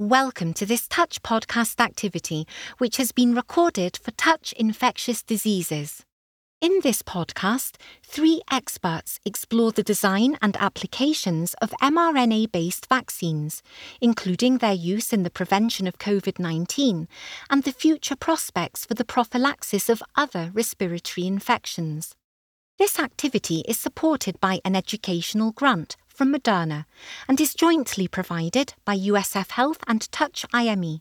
Welcome to this Touch podcast activity, which has been recorded for Touch Infectious Diseases. In this podcast, three experts explore the design and applications of mRNA based vaccines, including their use in the prevention of COVID 19 and the future prospects for the prophylaxis of other respiratory infections. This activity is supported by an educational grant from Moderna and is jointly provided by USF Health and Touch IME.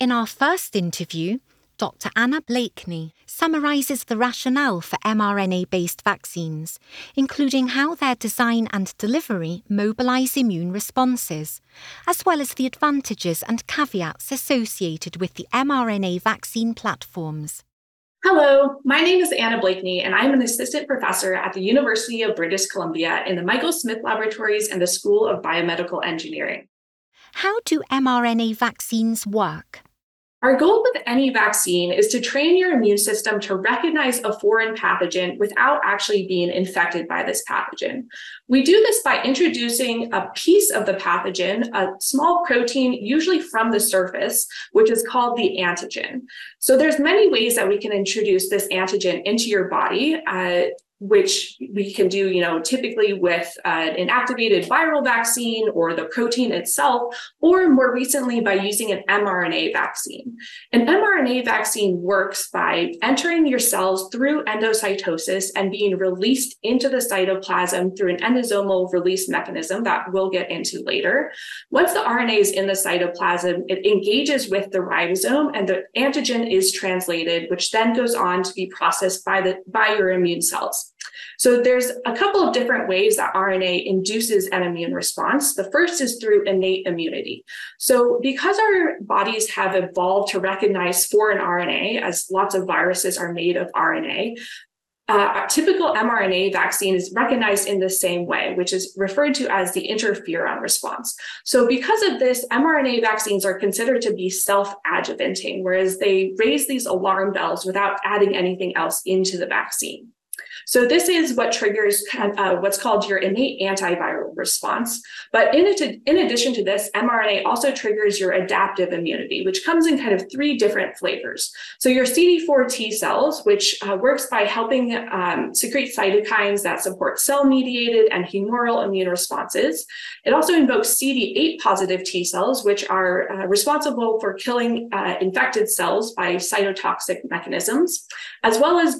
In our first interview, Dr. Anna Blakney summarises the rationale for mRNA based vaccines, including how their design and delivery mobilise immune responses, as well as the advantages and caveats associated with the mRNA vaccine platforms. Hello, my name is Anna Blakney, and I'm an assistant professor at the University of British Columbia in the Michael Smith Laboratories and the School of Biomedical Engineering. How do mRNA vaccines work? Our goal with any vaccine is to train your immune system to recognize a foreign pathogen without actually being infected by this pathogen. We do this by introducing a piece of the pathogen, a small protein, usually from the surface, which is called the antigen. So there's many ways that we can introduce this antigen into your body. Uh, which we can do, you know, typically with uh, an activated viral vaccine or the protein itself, or more recently by using an mRNA vaccine. An mRNA vaccine works by entering your cells through endocytosis and being released into the cytoplasm through an endosomal release mechanism that we'll get into later. Once the RNA is in the cytoplasm, it engages with the ribosome and the antigen is translated, which then goes on to be processed by the by your immune cells. So there's a couple of different ways that RNA induces an immune response. The first is through innate immunity. So because our bodies have evolved to recognize foreign RNA, as lots of viruses are made of RNA, uh, a typical mRNA vaccine is recognized in the same way, which is referred to as the interferon response. So, because of this, mRNA vaccines are considered to be self adjuvanting, whereas they raise these alarm bells without adding anything else into the vaccine. So this is what triggers uh, what's called your innate antiviral response. But in, in addition to this, mRNA also triggers your adaptive immunity, which comes in kind of three different flavors. So your CD4 T cells, which uh, works by helping um, secrete cytokines that support cell-mediated and humoral immune responses. It also invokes CD8 positive T cells, which are uh, responsible for killing uh, infected cells by cytotoxic mechanisms, as well as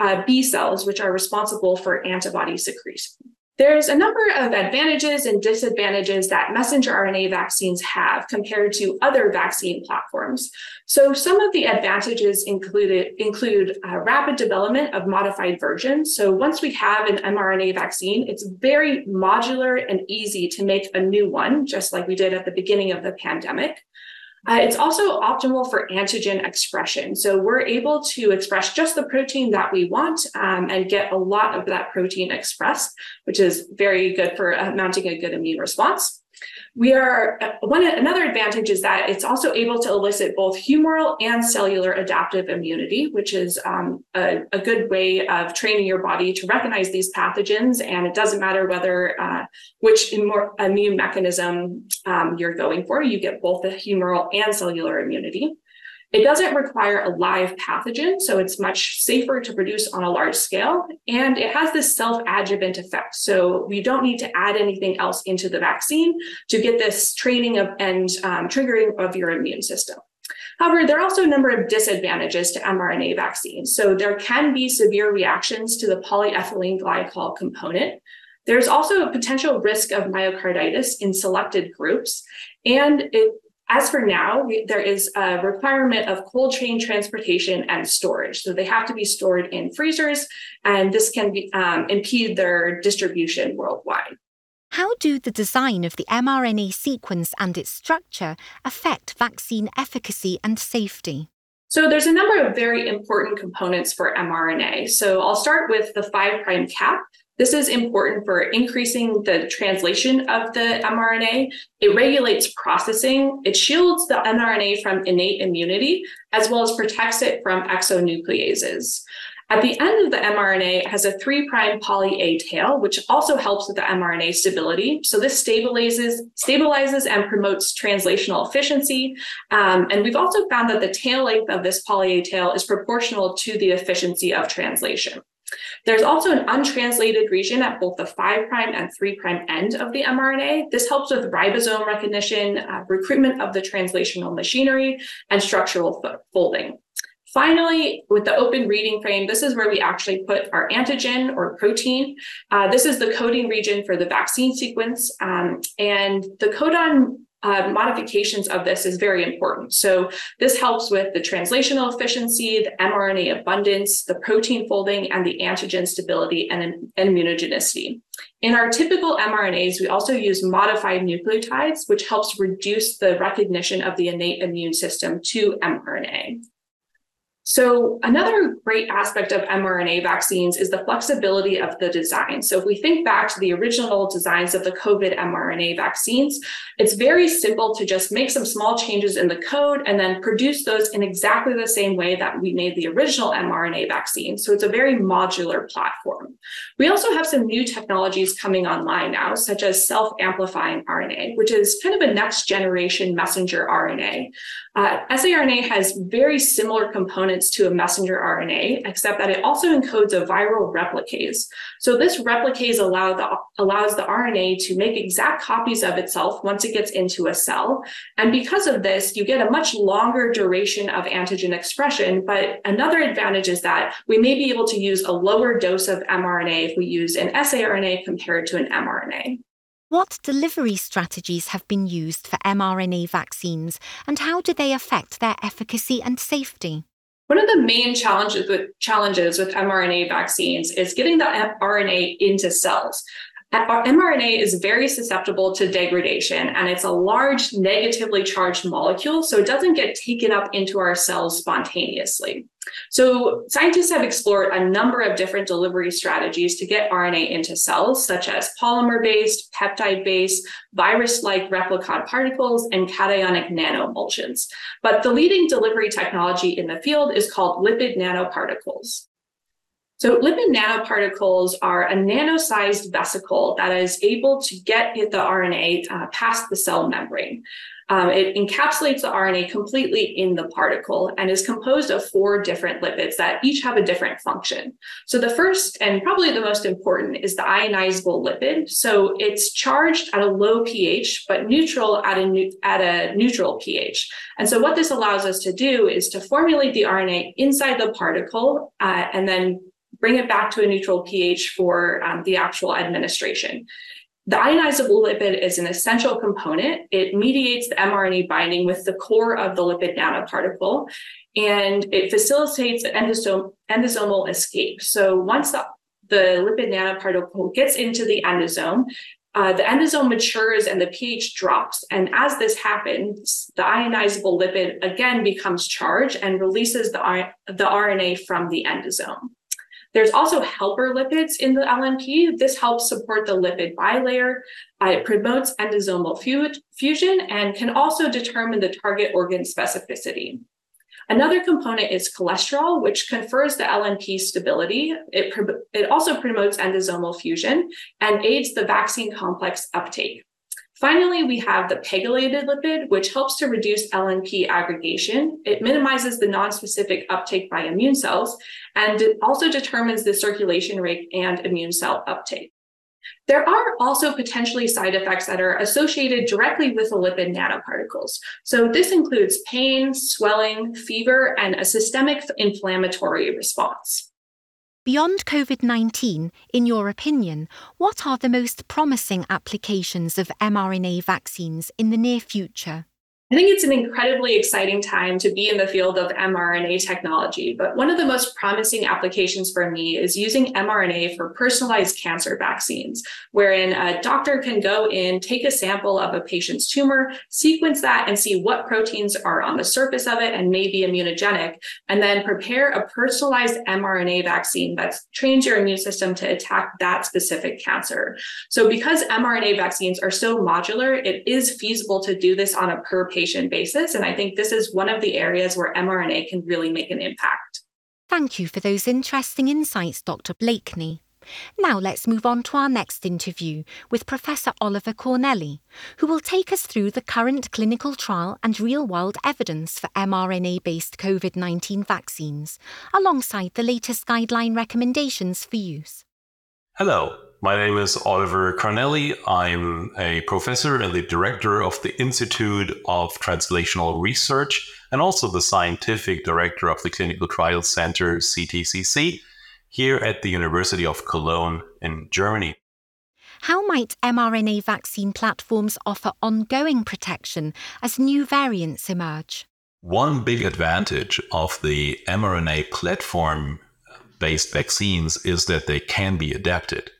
uh, B cells, which are responsible for antibody secretion. There's a number of advantages and disadvantages that messenger RNA vaccines have compared to other vaccine platforms. So some of the advantages included, include uh, rapid development of modified versions. So once we have an mRNA vaccine, it's very modular and easy to make a new one, just like we did at the beginning of the pandemic. Uh, it's also optimal for antigen expression. So we're able to express just the protein that we want um, and get a lot of that protein expressed, which is very good for uh, mounting a good immune response. We are one another advantage is that it's also able to elicit both humoral and cellular adaptive immunity, which is um, a, a, good way of training your body to recognize these pathogens. And it doesn't matter whether uh, which immune mechanism um, you're going for, you get both the humoral and cellular immunity. It doesn't require a live pathogen, so it's much safer to produce on a large scale. And it has this self adjuvant effect. So we don't need to add anything else into the vaccine to get this training of and um, triggering of your immune system. However, there are also a number of disadvantages to mRNA vaccines. So there can be severe reactions to the polyethylene glycol component. There's also a potential risk of myocarditis in selected groups, and it as for now, we, there is a requirement of cold chain transportation and storage. So they have to be stored in freezers, and this can be, um, impede their distribution worldwide. How do the design of the mRNA sequence and its structure affect vaccine efficacy and safety? So there's a number of very important components for mRNA. So I'll start with the 5' prime cap, this is important for increasing the translation of the mRNA. It regulates processing. It shields the mRNA from innate immunity, as well as protects it from exonucleases. At the end of the mRNA, it has a three prime poly A tail, which also helps with the mRNA stability. So this stabilizes, stabilizes and promotes translational efficiency. Um, and we've also found that the tail length of this poly A tail is proportional to the efficiency of translation. There's also an untranslated region at both the 5' and 3' end of the mRNA. This helps with ribosome recognition, uh, recruitment of the translational machinery, and structural folding. Finally, with the open reading frame, this is where we actually put our antigen or protein. Uh, this is the coding region for the vaccine sequence. Um, and the codon uh, modifications of this is very important. So this helps with the translational efficiency, the mRNA abundance, the protein folding, and the antigen stability and, and immunogenicity. In our typical mRNAs, we also use modified nucleotides, which helps reduce the recognition of the innate immune system to mRNA. So, another great aspect of mRNA vaccines is the flexibility of the design. So, if we think back to the original designs of the COVID mRNA vaccines, it's very simple to just make some small changes in the code and then produce those in exactly the same way that we made the original mRNA vaccine. So, it's a very modular platform. We also have some new technologies coming online now, such as self amplifying RNA, which is kind of a next generation messenger RNA. Uh, saRNA has very similar components to a messenger RNA, except that it also encodes a viral replicase. So this replicase allow the, allows the RNA to make exact copies of itself once it gets into a cell. And because of this, you get a much longer duration of antigen expression. But another advantage is that we may be able to use a lower dose of mRNA if we use an saRNA compared to an mRNA. What delivery strategies have been used for mRNA vaccines, and how do they affect their efficacy and safety? One of the main challenges with challenges with mRNA vaccines is getting the RNA into cells. Uh, mRNA is very susceptible to degradation and it's a large negatively charged molecule, so it doesn't get taken up into our cells spontaneously. So, scientists have explored a number of different delivery strategies to get RNA into cells, such as polymer based, peptide based, virus like replicon particles, and cationic nanoemulsions. But the leading delivery technology in the field is called lipid nanoparticles. So, lipid nanoparticles are a nano sized vesicle that is able to get the RNA uh, past the cell membrane. Um, it encapsulates the RNA completely in the particle and is composed of four different lipids that each have a different function. So the first and probably the most important is the ionizable lipid. So it's charged at a low pH, but neutral at a, at a neutral pH. And so what this allows us to do is to formulate the RNA inside the particle uh, and then bring it back to a neutral pH for um, the actual administration. The ionizable lipid is an essential component. It mediates the mRNA binding with the core of the lipid nanoparticle, and it facilitates the endosome, endosomal escape. So once the, the lipid nanoparticle gets into the endosome, uh, the endosome matures and the pH drops. And as this happens, the ionizable lipid again becomes charged and releases the, the RNA from the endosome. There's also helper lipids in the LNP. This helps support the lipid bilayer. Uh, it promotes endosomal fu- fusion and can also determine the target organ specificity. Another component is cholesterol, which confers the LNP stability. It, pro- it also promotes endosomal fusion and aids the vaccine complex uptake. Finally, we have the pegylated lipid, which helps to reduce LNP aggregation. It minimizes the nonspecific uptake by immune cells, and it also determines the circulation rate and immune cell uptake. There are also potentially side effects that are associated directly with the lipid nanoparticles. So this includes pain, swelling, fever, and a systemic inflammatory response. Beyond COVID 19, in your opinion, what are the most promising applications of mRNA vaccines in the near future? I think it's an incredibly exciting time to be in the field of mRNA technology. But one of the most promising applications for me is using mRNA for personalized cancer vaccines, wherein a doctor can go in, take a sample of a patient's tumor, sequence that, and see what proteins are on the surface of it and may be immunogenic, and then prepare a personalized mRNA vaccine that trains your immune system to attack that specific cancer. So, because mRNA vaccines are so modular, it is feasible to do this on a per patient basis. And I think this is one of the areas where mRNA can really make an impact. Thank you for those interesting insights, Dr. Blakney. Now let's move on to our next interview with Professor Oliver Cornely, who will take us through the current clinical trial and real world evidence for mRNA based COVID 19 vaccines, alongside the latest guideline recommendations for use. Hello, my name is Oliver Cornely. I'm a professor and the director of the Institute of Translational Research and also the scientific director of the Clinical Trial Center, CTCC here at the University of Cologne in Germany. How might mRNA vaccine platforms offer ongoing protection as new variants emerge? One big advantage of the mRNA platform based vaccines is that they can be adapted.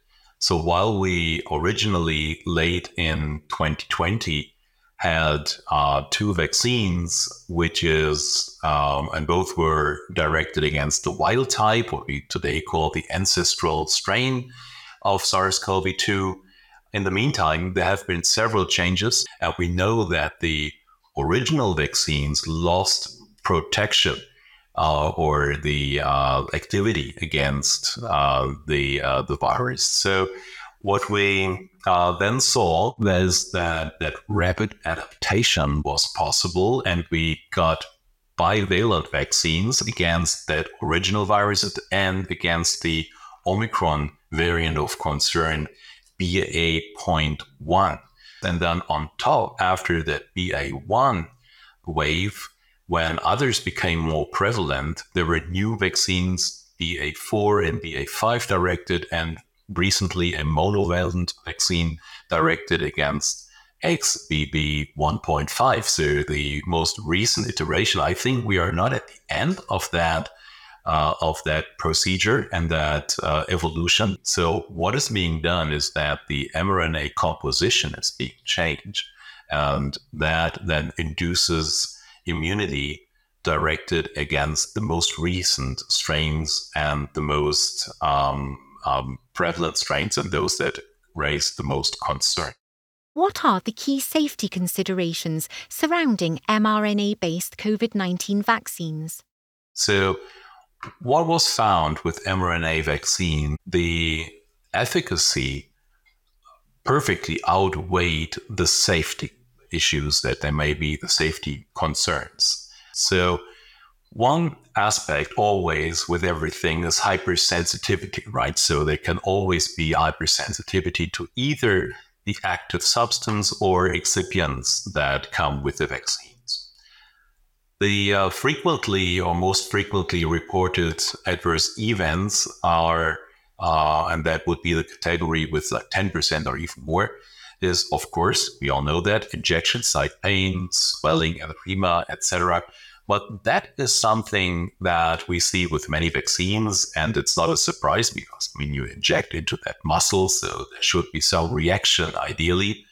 So while we originally, late in 2020, had uh, two vaccines, which is, um, and both were directed against the wild type, what we today call the ancestral strain of SARS CoV 2. In the meantime, there have been several changes, and we know that the original vaccines lost protection uh, or the uh, activity against uh, the uh, the virus. So what we uh, then saw was that, that rapid adaptation was possible, and we got bivalent vaccines against that original virus and against the Omicron variant of concern, BA.1. And then on top, after that BA1 wave, when others became more prevalent, there were new vaccines, BA4 and BA5 directed, and recently a monovalent vaccine directed against XBB 1.5. So the most recent iteration, I think we are not at the end of that. Uh, of that procedure and that uh, evolution. So, what is being done is that the mRNA composition is being changed, and that then induces immunity directed against the most recent strains and the most um, um, prevalent strains and those that raise the most concern. What are the key safety considerations surrounding mRNA based COVID 19 vaccines? So, what was found with mRNA vaccine, the efficacy perfectly outweighed the safety issues that there may be, the safety concerns. So, one aspect always with everything is hypersensitivity, right? So there can always be hypersensitivity to either the active substance or excipients that come with the vaccines. The uh, frequently or most frequently reported adverse events are, uh, and that would be the category with like 10% or even more, is of course, we all know that, injection site pain, swelling, erythema, etc but that is something that we see with many vaccines, and it's not a surprise because I mean you inject into that muscle, so there should be some reaction ideally.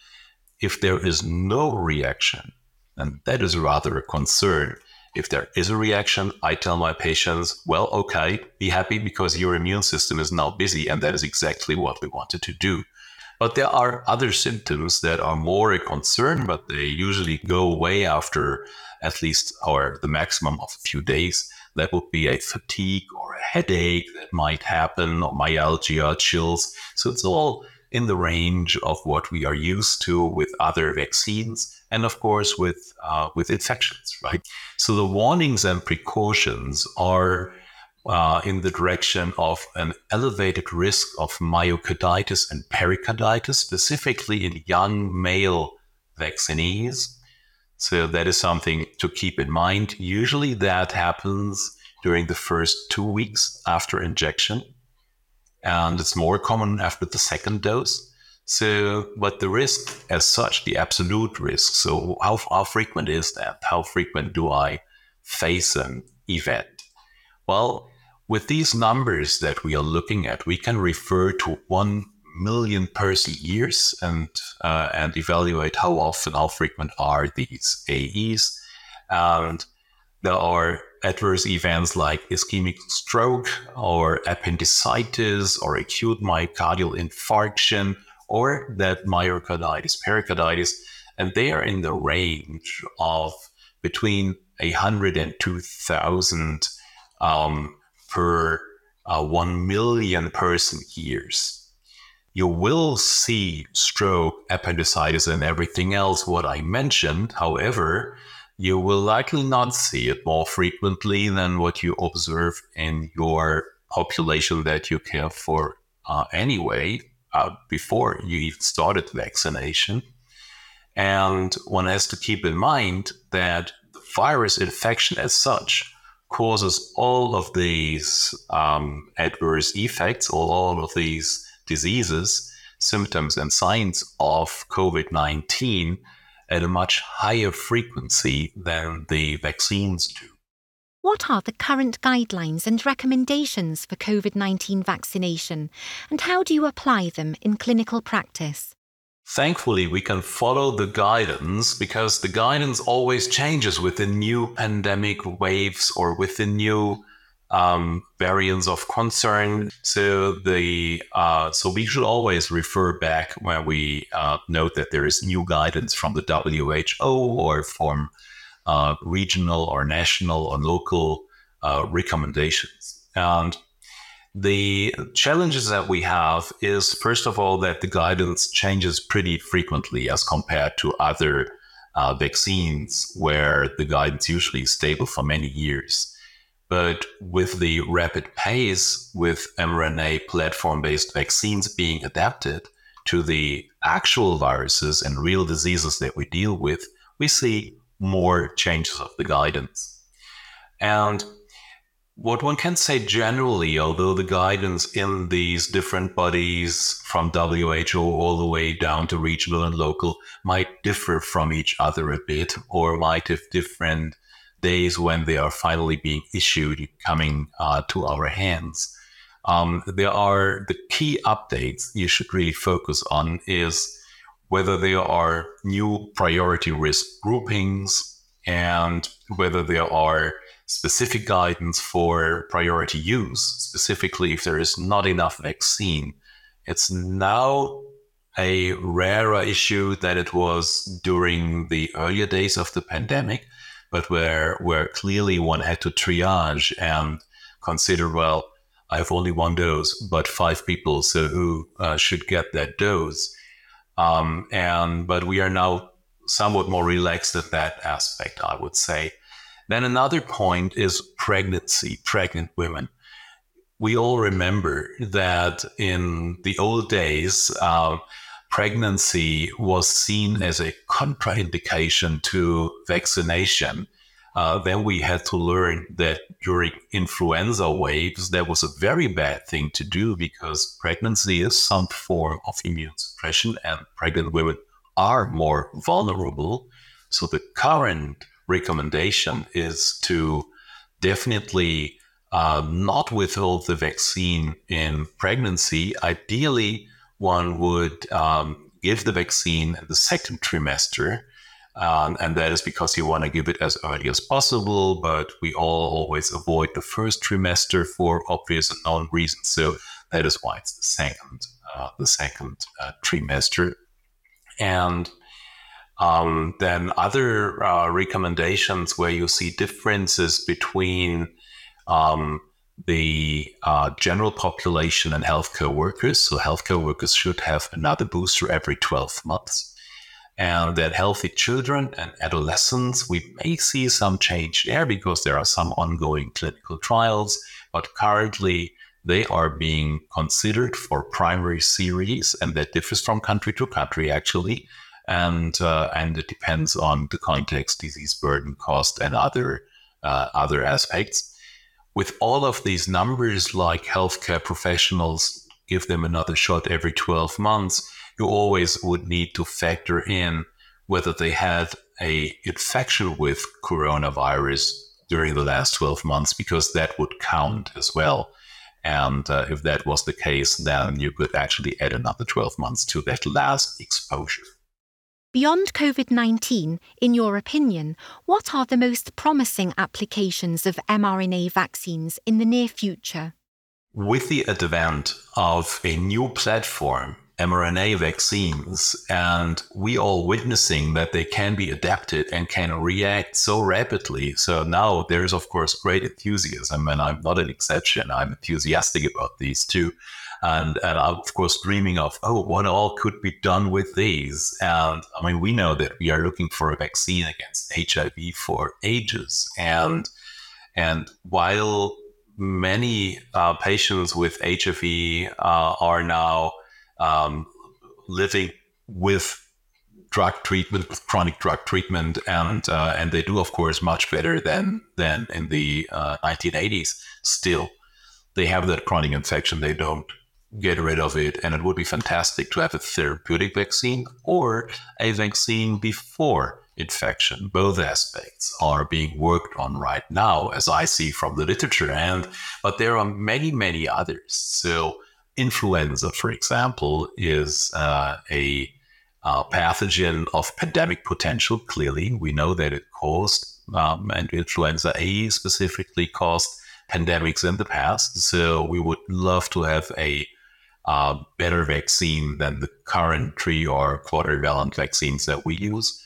If there is no reaction, and that is rather a concern. If there is a reaction, I tell my patients, well, okay, be happy because your immune system is now busy, and that is exactly what we wanted to do. But there are other symptoms that are more a concern, but they usually go away after at least or the maximum of a few days. That would be a fatigue or a headache that might happen, or myalgia, chills. So it's all in the range of what we are used to with other vaccines and of course with uh, with infections right so the warnings and precautions are uh, in the direction of an elevated risk of myocarditis and pericarditis, specifically in young male vaccinees. So that is something to keep in mind. Usually that happens during the first two weeks after injection, and it's more common after the second dose. So, but the risk as such, the absolute risk. So, how, how frequent is that? How frequent do I face an event? Well, with these numbers that we are looking at, we can refer to 1 million person years and, uh, and evaluate how often, how frequent are these AEs. And there are adverse events like ischemic stroke or appendicitis or acute myocardial infarction or that myocarditis, pericarditis. And they are in the range of between 100 and 2,000 um, per uh, 1 million person years. You will see stroke, appendicitis, and everything else what I mentioned. However, you will likely not see it more frequently than what you observe in your population that you care for uh, anyway uh, before you even started vaccination. And one has to keep in mind that the virus infection as such causes all of these um, adverse effects, all, all of these diseases, symptoms, and signs of COVID 19 at a much higher frequency than the vaccines do. What are the current guidelines and recommendations for COVID 19 vaccination, and how do you apply them in clinical practice? Thankfully, we can follow the guidance because the guidance always changes with the new pandemic waves or with the new um, variants of concern. So the uh, so we should always refer back when we uh, note that there is new guidance from the WHO or from uh, regional or national or local uh, recommendations. And the challenges that we have is first of all that the guidance changes pretty frequently as compared to other uh, vaccines where the guidance usually is stable for many years. But with the rapid pace with mRNA platform based vaccines being adapted to the actual viruses and real diseases that we deal with, we see more changes of the guidance. And what one can say generally, although the guidance in these different bodies from WHO all the way down to regional and local might differ from each other a bit or might have different days when they are finally being issued coming uh, to our hands. Um, there are the key updates you should really focus on is whether there are new priority risk groupings and whether there are specific guidance for priority use, specifically if there is not enough vaccine. It's now a rarer issue than it was during the earlier days of the pandemic, but where where clearly one had to triage and consider well i have only one dose but five people so who uh, should get that dose um, and but we are now somewhat more relaxed at that aspect i would say then another point is pregnancy pregnant women we all remember that in the old days uh, pregnancy was seen as a contraindication to vaccination, uh, then we had to learn that during influenza waves, that was a very bad thing to do because pregnancy is some form of immune suppression and pregnant women are more vulnerable. So the current recommendation is to definitely uh, not withhold the vaccine in pregnancy. Ideally, one would um, give the vaccine in the second trimester. Um, and that is because you want to give it as early as possible, but we all always avoid the first trimester for obvious and known reasons. So that is why it's the second, uh, the second uh, trimester. And um, then other uh, recommendations where you see differences between um, the uh, general population and healthcare workers. So, healthcare workers should have another booster every 12 months. And that healthy children and adolescents, we may see some change there because there are some ongoing clinical trials, but currently they are being considered for primary series, and that differs from country to country actually. And uh, and it depends on the context, disease burden, cost, and other uh, other aspects with all of these numbers, like healthcare professionals give them another shot every 12 months, you always would need to factor in whether they had a infection with coronavirus during the last 12 months, because that would count as well. And uh, if that was the case, then you could actually add another 12 months to that last exposure. Beyond COVID 19, in your opinion, what are the most promising applications of mRNA vaccines in the near future? With the advent of a new platform mRNA vaccines, and we all witnessing that they can be adapted and can react so rapidly. So now there's of course great enthusiasm, and I'm not an exception. I'm enthusiastic about these too. And, and I'm of course dreaming of oh what all could be done with these and i mean we know that we are looking for a vaccine against hiv for ages and and while many uh, patients with hiv uh, are now um, living with drug treatment, with chronic drug treatment, and uh, and they do, of course, much better than than in the uh, 1980s. Still, they have that chronic infection. They don't get rid of it, and it would be fantastic to have a therapeutic vaccine or a vaccine before infection. Both aspects are being worked on right now, as I see from the literature, and but there are many, many others. So influenza, for example, is uh, a uh, pathogen of pandemic potential. Clearly, we know that it caused, um, and influenza A specifically caused pandemics in the past. So we would love to have a uh, better vaccine than the current three or quadrivalent vaccines that we use.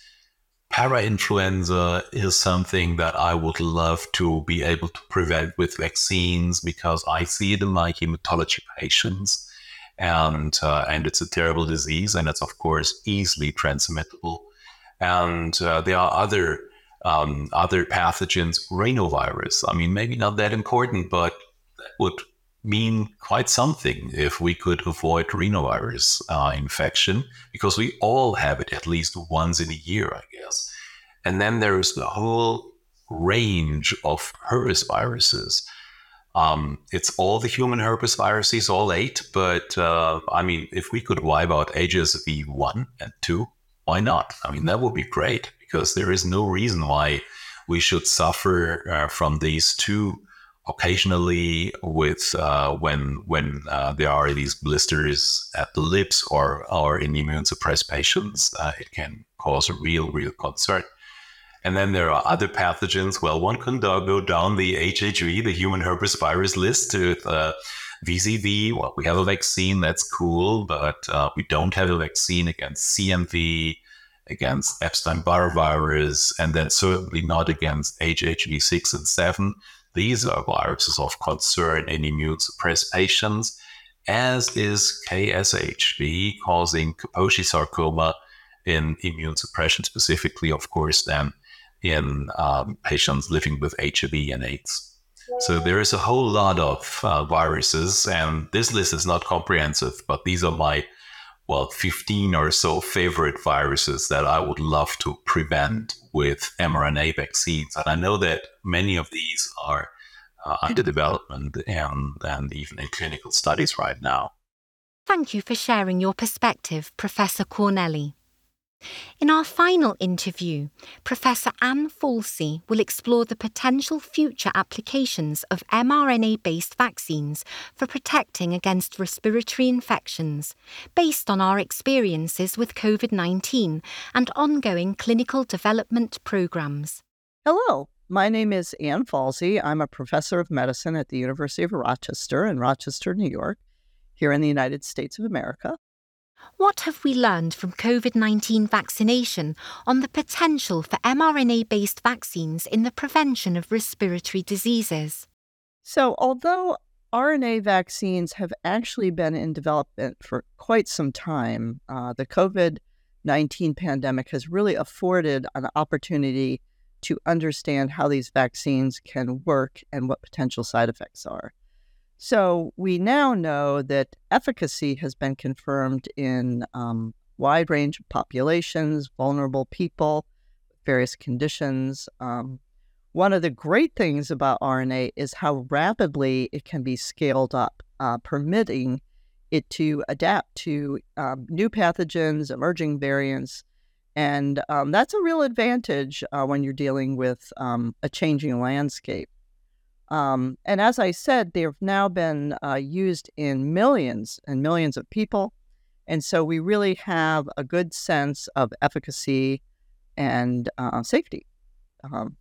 Parainfluenza is something that I would love to be able to prevent with vaccines because I see it in my hematology patients, and uh, and it's a terrible disease, and it's of course easily transmittable. And uh, there are other um, other pathogens, rhinovirus. I mean, maybe not that important, but that would mean quite something if we could avoid rhinovirus uh, infection because we all have it at least once in a year, I guess. And then there is the whole range of herpes viruses. Um, it's all the human herpes viruses, all eight, but uh, I mean, if we could wipe out HSV 1 and 2, why not? I mean, that would be great because there is no reason why we should suffer uh, from these two occasionally with uh, when when uh, there are these blisters at the lips or or in immune suppressed patients, uh, it can cause a real real concern. And then there are other pathogens. Well, one can go down the HHV, the human herpes virus list, with uh, VZV. Well, we have a vaccine, that's cool, but uh, we don't have a vaccine against CMV, against Epstein Barr virus, and then certainly not against HHV 6 and 7. These are viruses of concern in immune suppressed patients, as is KSHV, causing Kaposi sarcoma in immune suppression, specifically, of course, then in um, patients living with HIV and AIDS. So there is a whole lot of uh, viruses, and this list is not comprehensive, but these are my well, 15 or so favorite viruses that I would love to prevent with mRNA vaccines. And I know that many of these are uh, under development and, and even in clinical studies right now. Thank you for sharing your perspective, Professor Cornely. In our final interview, Professor Ann Falsey will explore the potential future applications of mRNA based vaccines for protecting against respiratory infections, based on our experiences with COVID 19 and ongoing clinical development programs. Hello, my name is Ann Falsey. I'm a professor of medicine at the University of Rochester in Rochester, New York, here in the United States of America. What have we learned from COVID 19 vaccination on the potential for mRNA based vaccines in the prevention of respiratory diseases? So, although RNA vaccines have actually been in development for quite some time, uh, the COVID 19 pandemic has really afforded an opportunity to understand how these vaccines can work and what potential side effects are. So we now know that efficacy has been confirmed in um, wide range of populations, vulnerable people, various conditions. Um, one of the great things about RNA is how rapidly it can be scaled up, uh, permitting it to adapt to um, new pathogens, emerging variants. And um, that's a real advantage uh, when you're dealing with um, a changing landscape. Um, and as I said, they've now been uh, used in millions and millions of people. And so we really have a good sense of efficacy and uh, safety. Um,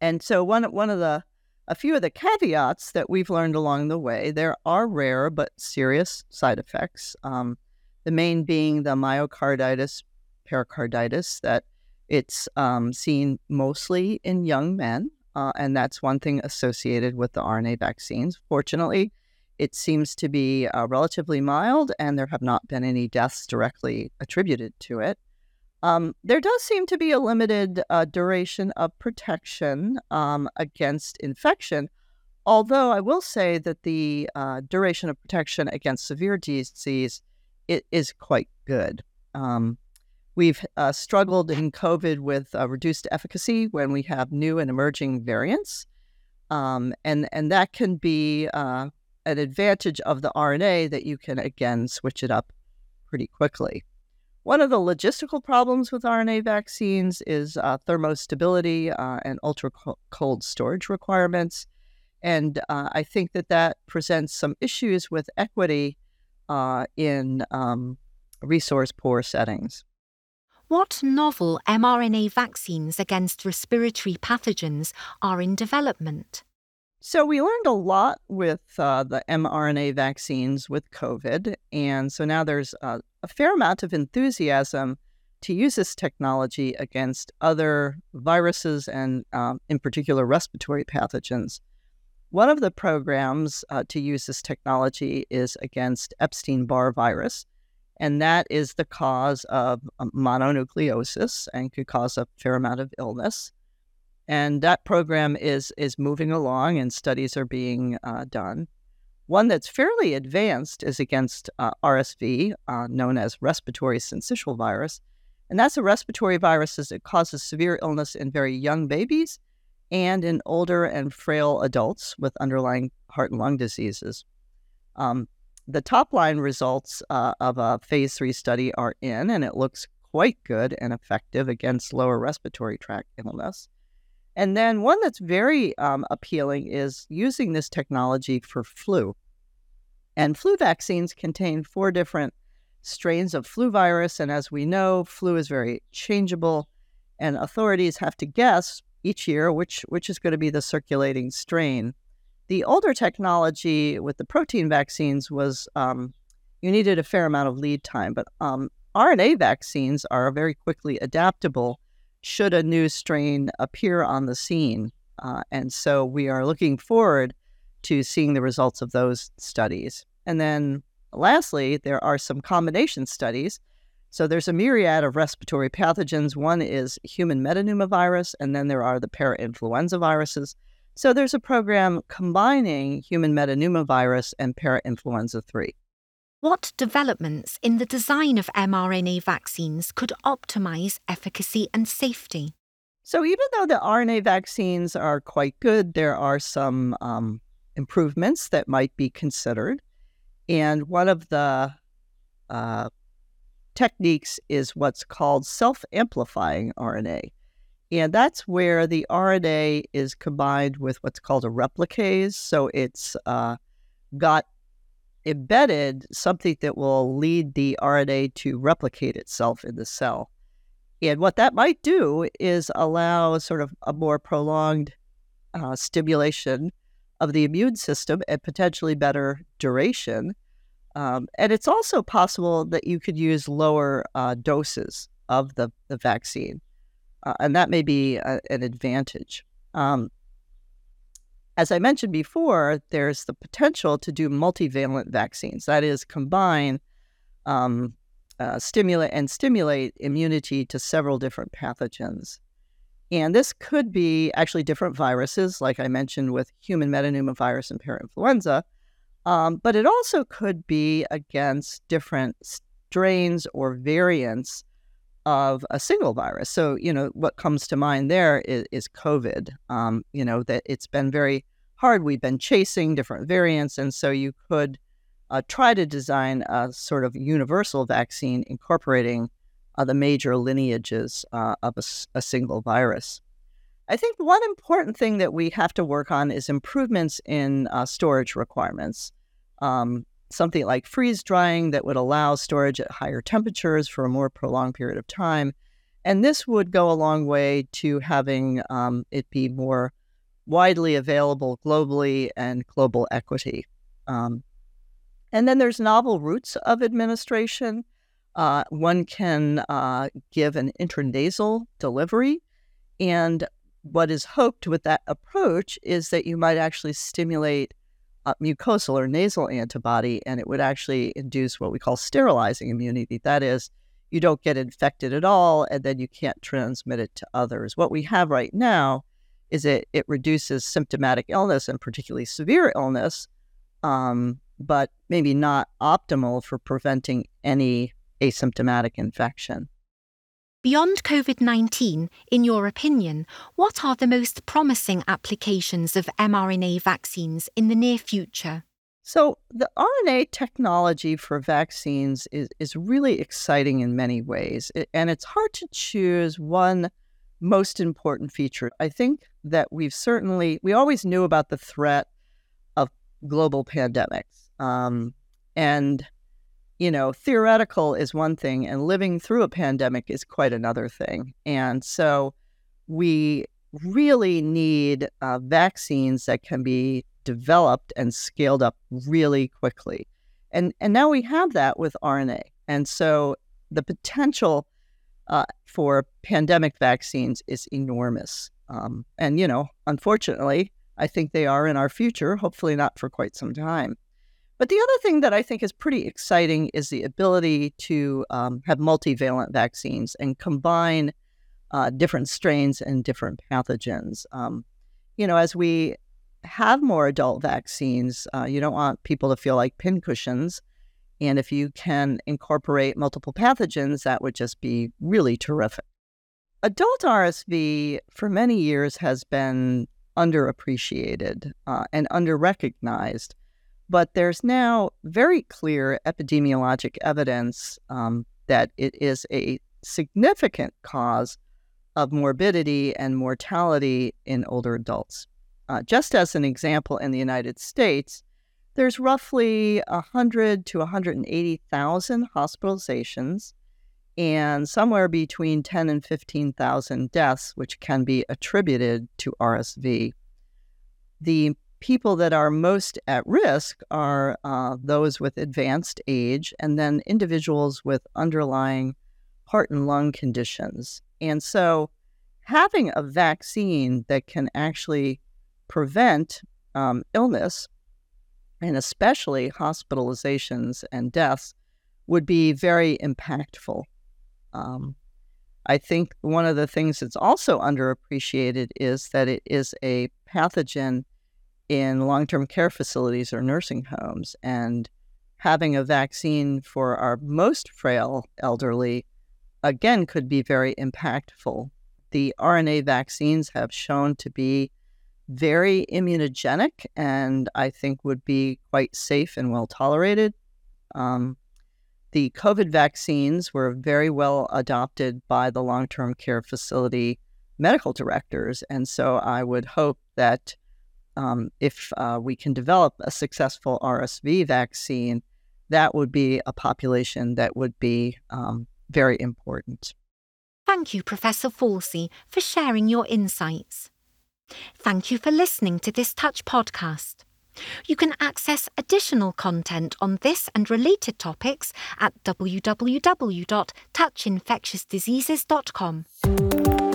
and so one one of the a few of the caveats that we've learned along the way, there are rare but serious side effects. Um, the main being the myocarditis, pericarditis, that it's um, seen mostly in young men. Uh, and that's one thing associated with the RNA vaccines. Fortunately, it seems to be uh, relatively mild, and there have not been any deaths directly attributed to it. Um, there does seem to be a limited uh, duration of protection um, against infection, although I will say that the uh, duration of protection against severe disease it is quite good. Um, we've uh, struggled in COVID with uh, reduced efficacy when we have new and emerging variants, um, and and that can be uh, an advantage of the RNA that you can again switch it up pretty quickly. One of the logistical problems with RNA vaccines is uh, thermostability uh, and ultra cold storage requirements. And uh, I think that that presents some issues with equity uh, in um, resource poor settings. What novel mRNA vaccines against respiratory pathogens are in development? So, we learned a lot with uh, the mRNA vaccines with COVID. And so now there's a, a fair amount of enthusiasm to use this technology against other viruses and, um, in particular, respiratory pathogens. One of the programs uh, to use this technology is against Epstein Barr virus, and that is the cause of um, mononucleosis and could cause a fair amount of illness. And that program is is moving along, and studies are being uh, done. One that's fairly advanced is against uh, RSV, uh, known as respiratory syncytial virus, and that's a respiratory virus that causes severe illness in very young babies and in older and frail adults with underlying heart and lung diseases. Um, the top line results uh, of a phase three study are in, and it looks quite good and effective against lower respiratory tract illness. And then one that's very um, appealing is using this technology for flu. And flu vaccines contain four different strains of flu virus. And as we know, flu is very changeable, and authorities have to guess each year, which which is going to be the circulating strain. The older technology with the protein vaccines was um, you needed a fair amount of lead time, but um, RNA vaccines are very quickly adaptable should a new strain appear on the scene. Uh, and so we are looking forward to seeing the results of those studies. And then lastly, there are some combination studies so there's a myriad of respiratory pathogens. One is human metapneumovirus, and then there are the parainfluenza viruses. So there's a program combining human metapneumovirus and parainfluenza 3. What developments in the design of mRNA vaccines could optimize efficacy and safety? So, even though the RNA vaccines are quite good, there are some um, improvements that might be considered. And one of the uh, techniques is what's called self amplifying RNA. And that's where the RNA is combined with what's called a replicase. So it's uh, got embedded something that will lead the RNA to replicate itself in the cell. And what that might do is allow sort of a more prolonged uh, stimulation of the immune system and potentially better duration um, and it's also possible that you could use lower uh, doses of the, the vaccine, uh, and that may be a, an advantage. Um, as I mentioned before, there's the potential to do multivalent vaccines. That is, combine um, uh, stimulate and stimulate immunity to several different pathogens. And this could be actually different viruses, like I mentioned with human metapneumovirus and parainfluenza, um, but it also could be against different strains or variants of a single virus. So, you know, what comes to mind there is, is COVID. Um, you know, that it's been very hard. We've been chasing different variants. And so you could uh, try to design a sort of universal vaccine incorporating uh, the major lineages uh, of a, a single virus. I think one important thing that we have to work on is improvements in uh, storage requirements. Um, something like freeze drying that would allow storage at higher temperatures for a more prolonged period of time. And this would go a long way to having um, it be more widely available globally and global equity. Um, and then there's novel routes of administration. Uh, one can uh, give an intranasal delivery. And what is hoped with that approach is that you might actually stimulate uh, mucosal or nasal antibody, and it would actually induce what we call sterilizing immunity. That is, you don't get infected at all, and then you can't transmit it to others. What we have right now is it it reduces symptomatic illness and particularly severe illness, um, but maybe not optimal for preventing any asymptomatic infection. Beyond COVID 19, in your opinion, what are the most promising applications of mRNA vaccines in the near future? So, the RNA technology for vaccines is, is really exciting in many ways, and it's hard to choose one most important feature. I think that we've certainly, we always knew about the threat of global pandemics. Um, and you know, theoretical is one thing, and living through a pandemic is quite another thing. And so we really need uh, vaccines that can be developed and scaled up really quickly. And, and now we have that with RNA. And so the potential uh, for pandemic vaccines is enormous. Um, and, you know, unfortunately, I think they are in our future, hopefully not for quite some time. But the other thing that I think is pretty exciting is the ability to um, have multivalent vaccines and combine uh, different strains and different pathogens. Um, you know, as we have more adult vaccines, uh, you don't want people to feel like pincushions. And if you can incorporate multiple pathogens, that would just be really terrific. Adult RSV for many years has been underappreciated uh, and underrecognized. But there's now very clear epidemiologic evidence um, that it is a significant cause of morbidity and mortality in older adults. Uh, just as an example, in the United States, there's roughly 100 to 180,000 hospitalizations and somewhere between 10 and 15,000 deaths, which can be attributed to RSV. The people that are most at risk are uh, those with advanced age and then individuals with underlying heart and lung conditions. And so, having a vaccine that can actually prevent um, illness and especially hospitalizations and deaths would be very impactful. Um, I think one of the things that's also underappreciated is that it is a pathogen in long term care facilities or nursing homes. And having a vaccine for our most frail elderly, again, could be very impactful. The RNA vaccines have shown to be very immunogenic and I think would be quite safe and well tolerated. Um, the COVID vaccines were very well adopted by the long term care facility medical directors. And so I would hope that um, if uh, we can develop a successful RSV vaccine, that would be a population that would be um, very important. Thank you, Professor Falsey, for sharing your insights. Thank you for listening to this Touch podcast. You can access additional content on this and related topics at www.touchinfectiousdiseases.com.